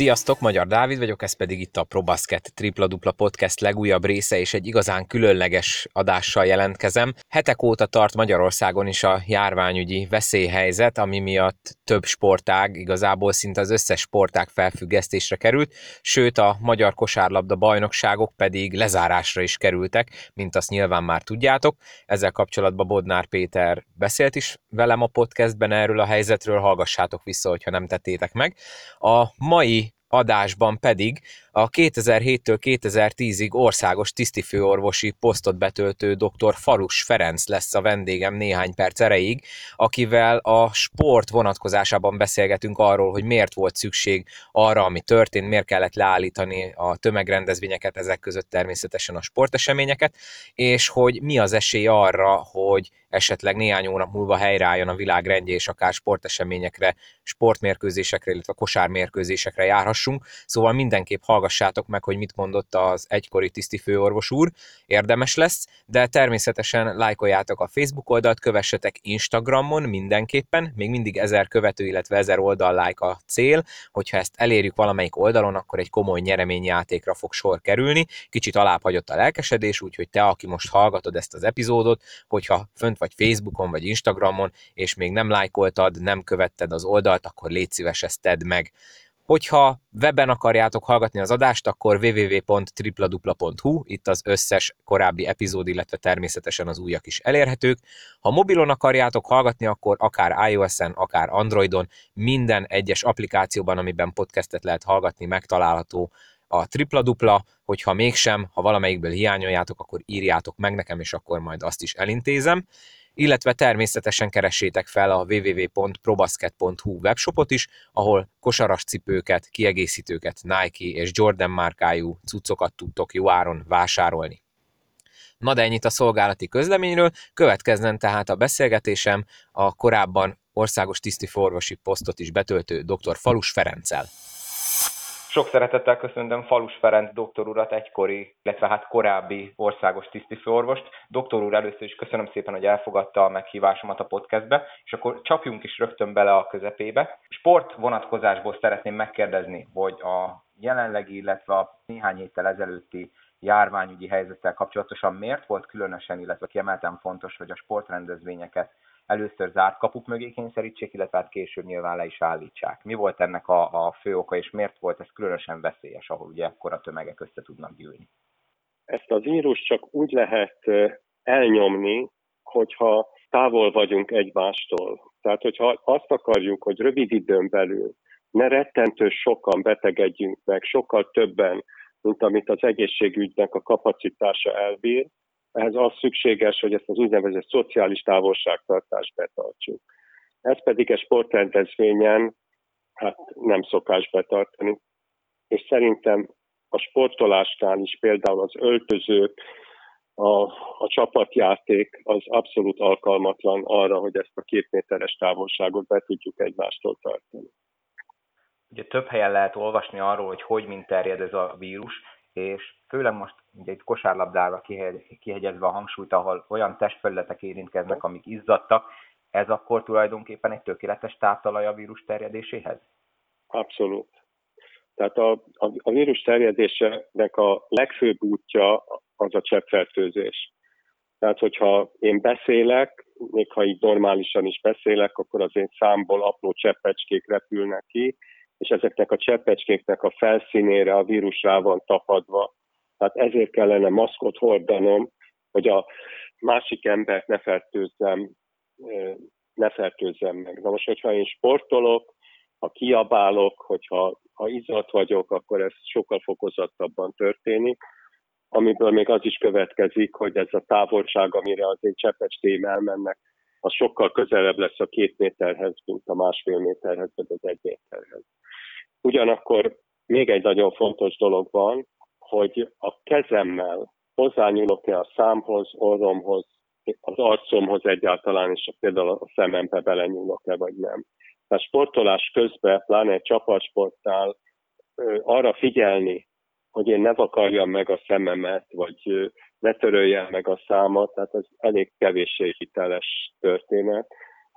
Sziasztok, Magyar Dávid vagyok, ez pedig itt a ProBasket Tripla Dupla Podcast legújabb része, és egy igazán különleges adással jelentkezem. Hetek óta tart Magyarországon is a járványügyi veszélyhelyzet, ami miatt több sportág, igazából szinte az összes sportág felfüggesztésre került, sőt a magyar kosárlabda bajnokságok pedig lezárásra is kerültek, mint azt nyilván már tudjátok. Ezzel kapcsolatban Bodnár Péter beszélt is velem a podcastben erről a helyzetről, hallgassátok vissza, hogyha nem tettétek meg. A mai adásban pedig a 2007-től 2010-ig országos tisztifőorvosi posztot betöltő dr. Farus Ferenc lesz a vendégem néhány perc erejéig, akivel a sport vonatkozásában beszélgetünk arról, hogy miért volt szükség arra, ami történt, miért kellett leállítani a tömegrendezvényeket, ezek között természetesen a sporteseményeket, és hogy mi az esély arra, hogy esetleg néhány hónap múlva helyreálljon a világ rendje, és akár sporteseményekre, sportmérkőzésekre, illetve kosármérkőzésekre járhassunk. Szóval mindenképp hallgassátok meg, hogy mit mondott az egykori tiszti főorvos úr, érdemes lesz, de természetesen lájkoljátok a Facebook oldalt, kövessetek Instagramon mindenképpen, még mindig ezer követő, illetve ezer oldal like a cél, hogyha ezt elérjük valamelyik oldalon, akkor egy komoly nyereményjátékra fog sor kerülni. Kicsit alább hagyott a lelkesedés, úgyhogy te, aki most hallgatod ezt az epizódot, hogyha fönt vagy Facebookon, vagy Instagramon, és még nem lájkoltad, nem követted az oldalt, akkor légy szíves, ezt tedd meg. Hogyha webben akarjátok hallgatni az adást, akkor www.tripladupla.hu, itt az összes korábbi epizód, illetve természetesen az újak is elérhetők. Ha mobilon akarjátok hallgatni, akkor akár iOS-en, akár Androidon, minden egyes applikációban, amiben podcastet lehet hallgatni, megtalálható a tripla-dupla, hogyha mégsem, ha valamelyikből hiányoljátok, akkor írjátok meg nekem, és akkor majd azt is elintézem. Illetve természetesen keressétek fel a www.probasket.hu webshopot is, ahol kosaras cipőket, kiegészítőket, Nike és Jordan márkájú cuccokat tudtok jó áron vásárolni. Na de ennyit a szolgálati közleményről, következzen tehát a beszélgetésem a korábban országos tisztiforvosi posztot is betöltő dr. Falus Ferenccel. Sok szeretettel köszöntöm Falus Ferenc doktor urat, egykori, illetve hát korábbi országos tisztifőorvost. Doktor úr, először is köszönöm szépen, hogy elfogadta a meghívásomat a podcastbe, és akkor csapjunk is rögtön bele a közepébe. Sport vonatkozásból szeretném megkérdezni, hogy a jelenlegi, illetve a néhány héttel ezelőtti járványügyi helyzettel kapcsolatosan miért volt különösen, illetve kiemelten fontos, hogy a sportrendezvényeket először zárt kapuk mögé kényszerítsék, illetve hát később nyilván le is állítsák. Mi volt ennek a, a fő oka, és miért volt ez különösen veszélyes, ahol ugye ekkora tömegek össze tudnak gyűlni? Ezt a vírus csak úgy lehet elnyomni, hogyha távol vagyunk egymástól. Tehát, hogyha azt akarjuk, hogy rövid időn belül ne rettentő sokan betegedjünk meg, sokkal többen, mint amit az egészségügynek a kapacitása elbír, ehhez az szükséges, hogy ezt az úgynevezett szociális távolságtartást betartsuk. Ez pedig egy sportrendezvényen hát nem szokás betartani. És szerintem a sportolásnál is például az öltözők, a, a csapatjáték az abszolút alkalmatlan arra, hogy ezt a két méteres távolságot be tudjuk egymástól tartani. Ugye több helyen lehet olvasni arról, hogy hogy mint terjed ez a vírus, és főleg most ugye itt kosárlabdára kihegyezve a hangsúlyt, ahol olyan testfelületek érintkeznek, amik izzadtak, ez akkor tulajdonképpen egy tökéletes táptalaj a vírus terjedéséhez? Abszolút. Tehát a, a, a vírus terjedésének a legfőbb útja az a cseppfertőzés. Tehát, hogyha én beszélek, még ha így normálisan is beszélek, akkor az én számból apró cseppecskék repülnek ki, és ezeknek a cseppecskéknek a felszínére a vírus rá van tapadva. Tehát ezért kellene maszkot hordanom, hogy a másik embert ne fertőzzem, ne fertőzzem meg. Na most, hogyha én sportolok, ha kiabálok, hogyha ha izzat vagyok, akkor ez sokkal fokozottabban történik, amiből még az is következik, hogy ez a távolság, amire az én cseppecském elmennek, az sokkal közelebb lesz a két méterhez, mint a másfél méterhez, vagy az egy méterhez. Ugyanakkor még egy nagyon fontos dolog van, hogy a kezemmel hozzányúlok-e a számhoz, orromhoz, az arcomhoz egyáltalán, és például a szemembe belenyúlok-e, vagy nem. Tehát sportolás közben, pláne egy csapatsportnál arra figyelni, hogy én ne vakarjam meg a szememet, vagy ne töröljem meg a számat, tehát ez elég kevéssé hiteles történet.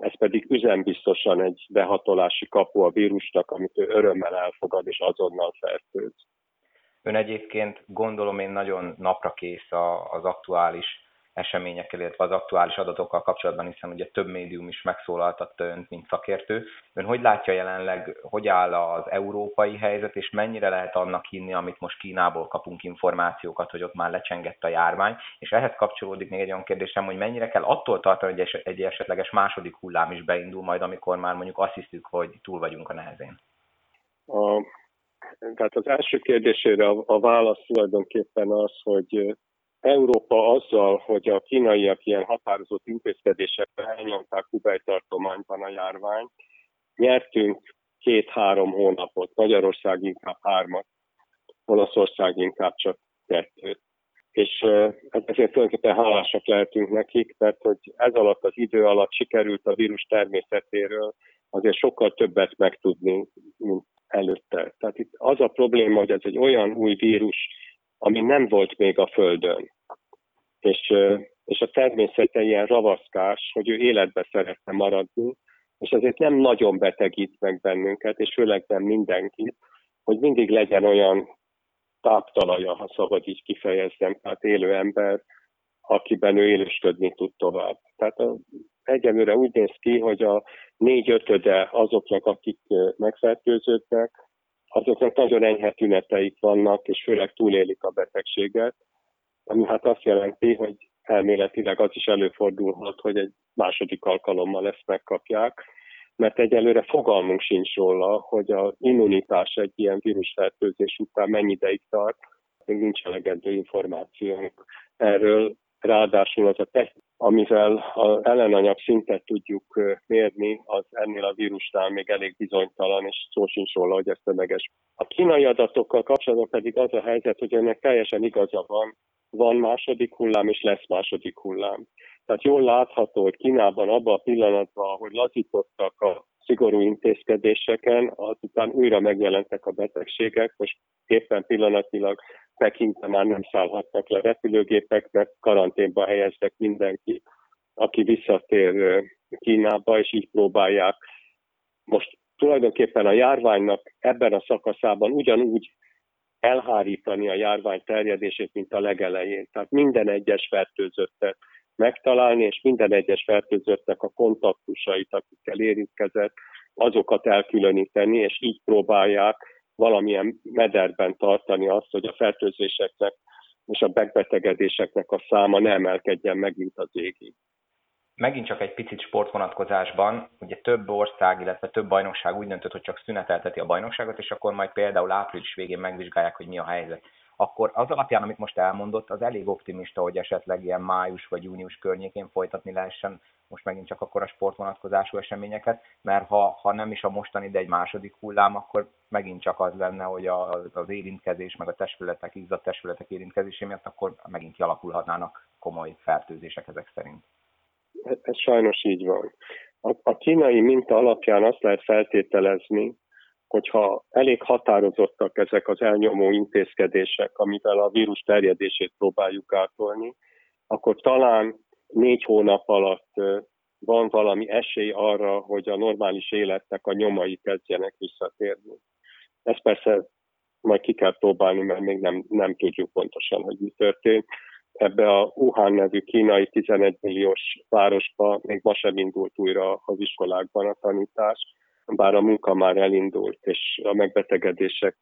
Ez pedig üzembiztosan egy behatolási kapu a vírusnak, amit ő örömmel elfogad és azonnal fertőz. Ön egyébként gondolom én nagyon napra kész az aktuális eseményekkel, illetve az aktuális adatokkal kapcsolatban, hiszen ugye több médium is megszólaltatta önt, mint szakértő. Ön hogy látja jelenleg, hogy áll az európai helyzet, és mennyire lehet annak hinni, amit most Kínából kapunk információkat, hogy ott már lecsengett a járvány, és ehhez kapcsolódik még egy olyan kérdésem, hogy mennyire kell attól tartani, hogy egy esetleges második hullám is beindul majd, amikor már mondjuk azt hiszük, hogy túl vagyunk a nehezén. A, tehát az első kérdésére a, a válasz tulajdonképpen az, hogy Európa azzal, hogy a kínaiak ilyen határozott intézkedésekkel elnyomták Hubei tartományban a járványt, nyertünk két-három hónapot, Magyarország inkább hármat, Olaszország inkább csak kettőt. És hát ezért tulajdonképpen hálásak lehetünk nekik, mert hogy ez alatt az idő alatt sikerült a vírus természetéről azért sokkal többet megtudni, mint előtte. Tehát itt az a probléma, hogy ez egy olyan új vírus, ami nem volt még a Földön. És, és a természete ilyen ravaszkás, hogy ő életbe szeretne maradni, és ezért nem nagyon betegít meg bennünket, és főleg nem mindenkit, hogy mindig legyen olyan táptalaja, ha szabad így kifejezzem, tehát élő ember, akiben ő élősködni tud tovább. Tehát a, egyelőre úgy néz ki, hogy a négy ötöde azoknak, akik megfertőződnek, azoknak nagyon enyhe tüneteik vannak, és főleg túlélik a betegséget, ami hát azt jelenti, hogy elméletileg az is előfordulhat, hogy egy második alkalommal ezt megkapják, mert egyelőre fogalmunk sincs róla, hogy az immunitás egy ilyen vírusfertőzés után mennyi ideig tart, még nincs elegendő információnk erről. Ráadásul az a technika, amivel az ellenanyag szintet tudjuk mérni, az ennél a vírusnál még elég bizonytalan, és szó sincs róla, hogy ez tömeges. A kínai adatokkal kapcsolatban pedig az a helyzet, hogy ennek teljesen igaza van, van második hullám, és lesz második hullám. Tehát jól látható, hogy Kínában abban a pillanatban, ahogy lazítottak a szigorú intézkedéseken, azután újra megjelentek a betegségek, most éppen pillanatilag Pekingbe már nem szállhatnak le repülőgépek, mert karanténba helyeztek mindenki, aki visszatér Kínába, és így próbálják most tulajdonképpen a járványnak ebben a szakaszában ugyanúgy elhárítani a járvány terjedését, mint a legelején. Tehát minden egyes fertőzöttet megtalálni, és minden egyes fertőzöttnek a kontaktusait, akikkel érintkezett, azokat elkülöníteni, és így próbálják valamilyen mederben tartani azt, hogy a fertőzéseknek és a megbetegedéseknek a száma ne emelkedjen megint az égig megint csak egy picit sportvonatkozásban, ugye több ország, illetve több bajnokság úgy döntött, hogy csak szünetelteti a bajnokságot, és akkor majd például április végén megvizsgálják, hogy mi a helyzet. Akkor az alapján, amit most elmondott, az elég optimista, hogy esetleg ilyen május vagy június környékén folytatni lehessen most megint csak akkor a sportvonatkozású eseményeket, mert ha, ha nem is a mostani, de egy második hullám, akkor megint csak az lenne, hogy a, az érintkezés, meg a testületek, izzadt testületek érintkezésé miatt akkor megint kialakulhatnának komoly fertőzések ezek szerint ez sajnos így van. A, a kínai minta alapján azt lehet feltételezni, hogyha elég határozottak ezek az elnyomó intézkedések, amivel a vírus terjedését próbáljuk átolni, akkor talán négy hónap alatt van valami esély arra, hogy a normális életnek a nyomai kezdjenek visszatérni. Ez persze majd ki kell próbálni, mert még nem, nem tudjuk pontosan, hogy mi történt ebbe a Wuhan nevű kínai 11 milliós városba még ma sem indult újra az iskolákban a tanítás, bár a munka már elindult, és a megbetegedések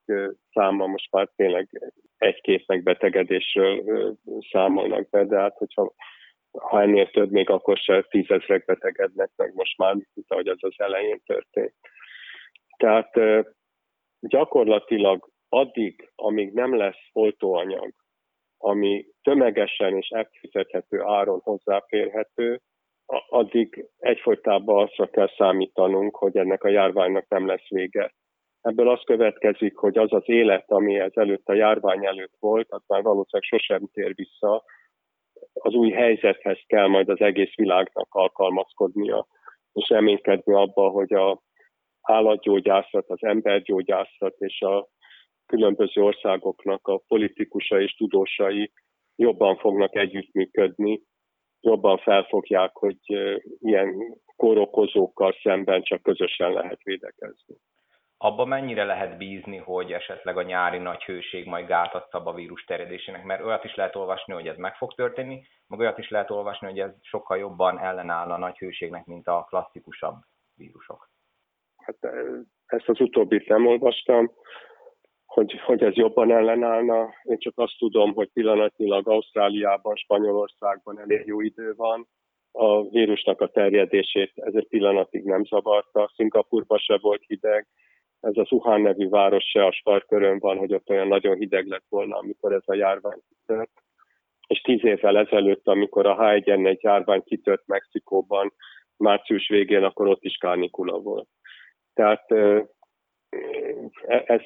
száma most már tényleg egy-két megbetegedésről számolnak be, de hát hogyha ha ennél több, még akkor se tízezrek betegednek meg most már, mint ahogy az az elején történt. Tehát gyakorlatilag addig, amíg nem lesz oltóanyag, ami tömegesen és elfizethető áron hozzáférhető, addig egyfolytában azra kell számítanunk, hogy ennek a járványnak nem lesz vége. Ebből az következik, hogy az az élet, ami ez előtt a járvány előtt volt, az már valószínűleg sosem tér vissza. Az új helyzethez kell majd az egész világnak alkalmazkodnia, és reménykedni abba, hogy a állatgyógyászat, az embergyógyászat és a különböző országoknak a politikusai és tudósai jobban fognak együttműködni, jobban felfogják, hogy ilyen kórokozókkal szemben csak közösen lehet védekezni. Abba mennyire lehet bízni, hogy esetleg a nyári nagy hőség majd gátat szab a vírus terjedésének? Mert olyat is lehet olvasni, hogy ez meg fog történni, meg olyat is lehet olvasni, hogy ez sokkal jobban ellenáll a nagy hőségnek, mint a klasszikusabb vírusok. Hát ezt az utóbbit nem olvastam, hogy, hogy ez jobban ellenállna. Én csak azt tudom, hogy pillanatnyilag Ausztráliában, Spanyolországban elég jó idő van, a vírusnak a terjedését ez egy pillanatig nem zavarta, Szingapurban se volt hideg, ez az Wuhan nevű város se a sarkörön van, hogy ott olyan nagyon hideg lett volna, amikor ez a járvány kitört. És tíz évvel ezelőtt, amikor a H1N1 járvány kitört Mexikóban, március végén, akkor ott is kánikula volt. Tehát ez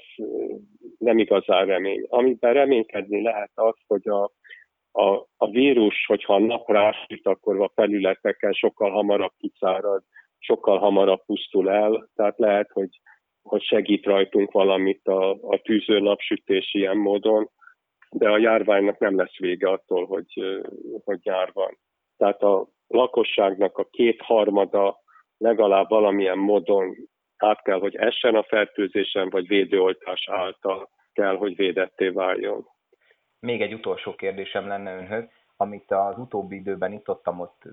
nem igazán remény. Amiben reménykedni lehet az, hogy a, a, a vírus, hogyha a nap rásít, akkor a felületeken sokkal hamarabb kiszárad, sokkal hamarabb pusztul el, tehát lehet, hogy, hogy segít rajtunk valamit a, a tűző napsütés ilyen módon, de a járványnak nem lesz vége attól, hogy, hogy nyár van. Tehát a lakosságnak a kétharmada legalább valamilyen módon át kell, hogy essen a fertőzésen, vagy védőoltás által kell, hogy védetté váljon. Még egy utolsó kérdésem lenne önhöz, amit az utóbbi időben itt ott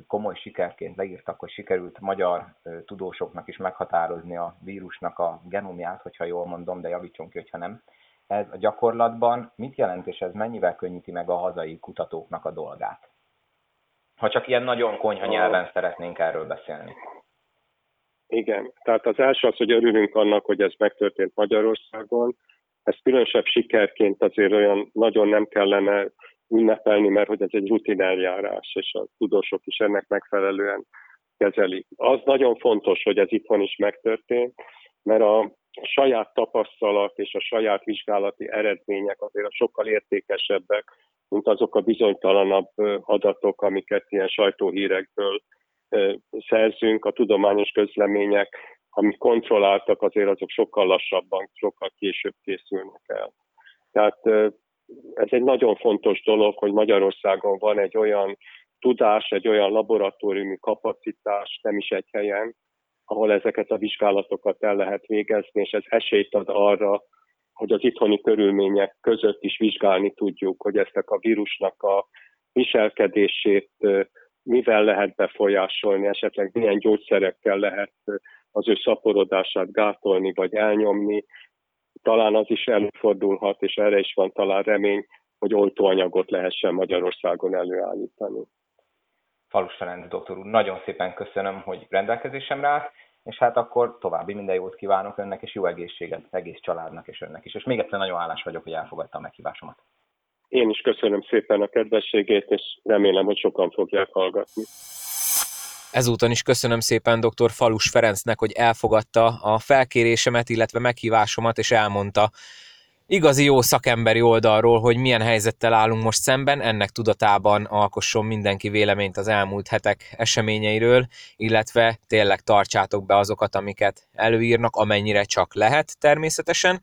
komoly sikerként leírtak, hogy sikerült magyar tudósoknak is meghatározni a vírusnak a genomját, hogyha jól mondom, de javítson ki, hogyha nem. Ez a gyakorlatban mit jelent, és ez mennyivel könnyíti meg a hazai kutatóknak a dolgát? Ha csak ilyen nagyon konyha nyelven szeretnénk erről beszélni. Igen, tehát az első az, hogy örülünk annak, hogy ez megtörtént Magyarországon. Ez különösebb sikerként azért olyan nagyon nem kellene ünnepelni, mert hogy ez egy rutineljárás, és a tudósok is ennek megfelelően kezelik. Az nagyon fontos, hogy ez itthon is megtörtént, mert a saját tapasztalat és a saját vizsgálati eredmények azért sokkal értékesebbek, mint azok a bizonytalanabb adatok, amiket ilyen sajtóhírekből szerzünk, a tudományos közlemények, amik kontrolláltak, azért azok sokkal lassabban, sokkal később készülnek el. Tehát ez egy nagyon fontos dolog, hogy Magyarországon van egy olyan tudás, egy olyan laboratóriumi kapacitás, nem is egy helyen, ahol ezeket a vizsgálatokat el lehet végezni, és ez esélyt ad arra, hogy az itthoni körülmények között is vizsgálni tudjuk, hogy ezt a vírusnak a viselkedését mivel lehet befolyásolni, esetleg milyen gyógyszerekkel lehet az ő szaporodását gátolni vagy elnyomni. Talán az is előfordulhat, és erre is van talán remény, hogy oltóanyagot lehessen Magyarországon előállítani. Falus Ferenc doktor úr, nagyon szépen köszönöm, hogy rendelkezésemre állt, és hát akkor további minden jót kívánok önnek, és jó egészséget egész családnak és önnek is. És még egyszer nagyon hálás vagyok, hogy elfogadta a meghívásomat. Én is köszönöm szépen a kedvességét, és remélem, hogy sokan fogják hallgatni. Ezúton is köszönöm szépen dr. Falus Ferencnek, hogy elfogadta a felkérésemet, illetve meghívásomat, és elmondta igazi jó szakemberi oldalról, hogy milyen helyzettel állunk most szemben, ennek tudatában alkosson mindenki véleményt az elmúlt hetek eseményeiről, illetve tényleg tartsátok be azokat, amiket előírnak, amennyire csak lehet természetesen.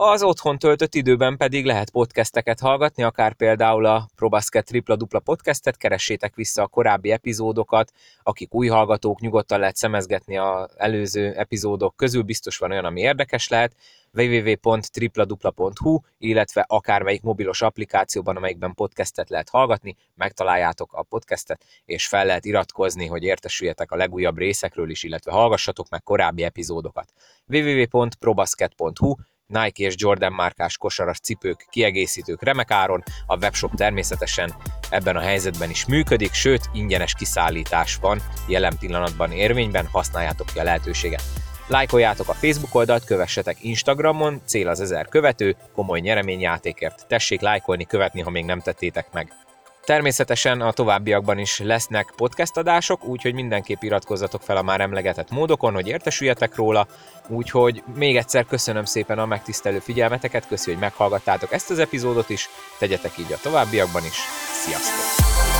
Az otthon töltött időben pedig lehet podcasteket hallgatni, akár például a Probasket tripla dupla podcastet, keressétek vissza a korábbi epizódokat, akik új hallgatók, nyugodtan lehet szemezgetni az előző epizódok közül, biztos van olyan, ami érdekes lehet, www.tripladupla.hu, illetve akármelyik mobilos applikációban, amelyikben podcastet lehet hallgatni, megtaláljátok a podcastet, és fel lehet iratkozni, hogy értesüljetek a legújabb részekről is, illetve hallgassatok meg korábbi epizódokat. www.probasket.hu Nike és Jordan márkás kosaras cipők, kiegészítők remek áron, a webshop természetesen ebben a helyzetben is működik, sőt ingyenes kiszállítás van jelen pillanatban érvényben, használjátok ki a lehetőséget. Lájkoljátok a Facebook oldalt, kövessetek Instagramon, cél az ezer követő, komoly nyereményjátékért. Tessék lájkolni, követni, ha még nem tettétek meg. Természetesen a továbbiakban is lesznek podcast adások, úgyhogy mindenképp iratkozzatok fel a már emlegetett módokon, hogy értesüljetek róla. Úgyhogy még egyszer köszönöm szépen a megtisztelő figyelmeteket, köszi, hogy meghallgattátok ezt az epizódot is, tegyetek így a továbbiakban is. Sziasztok!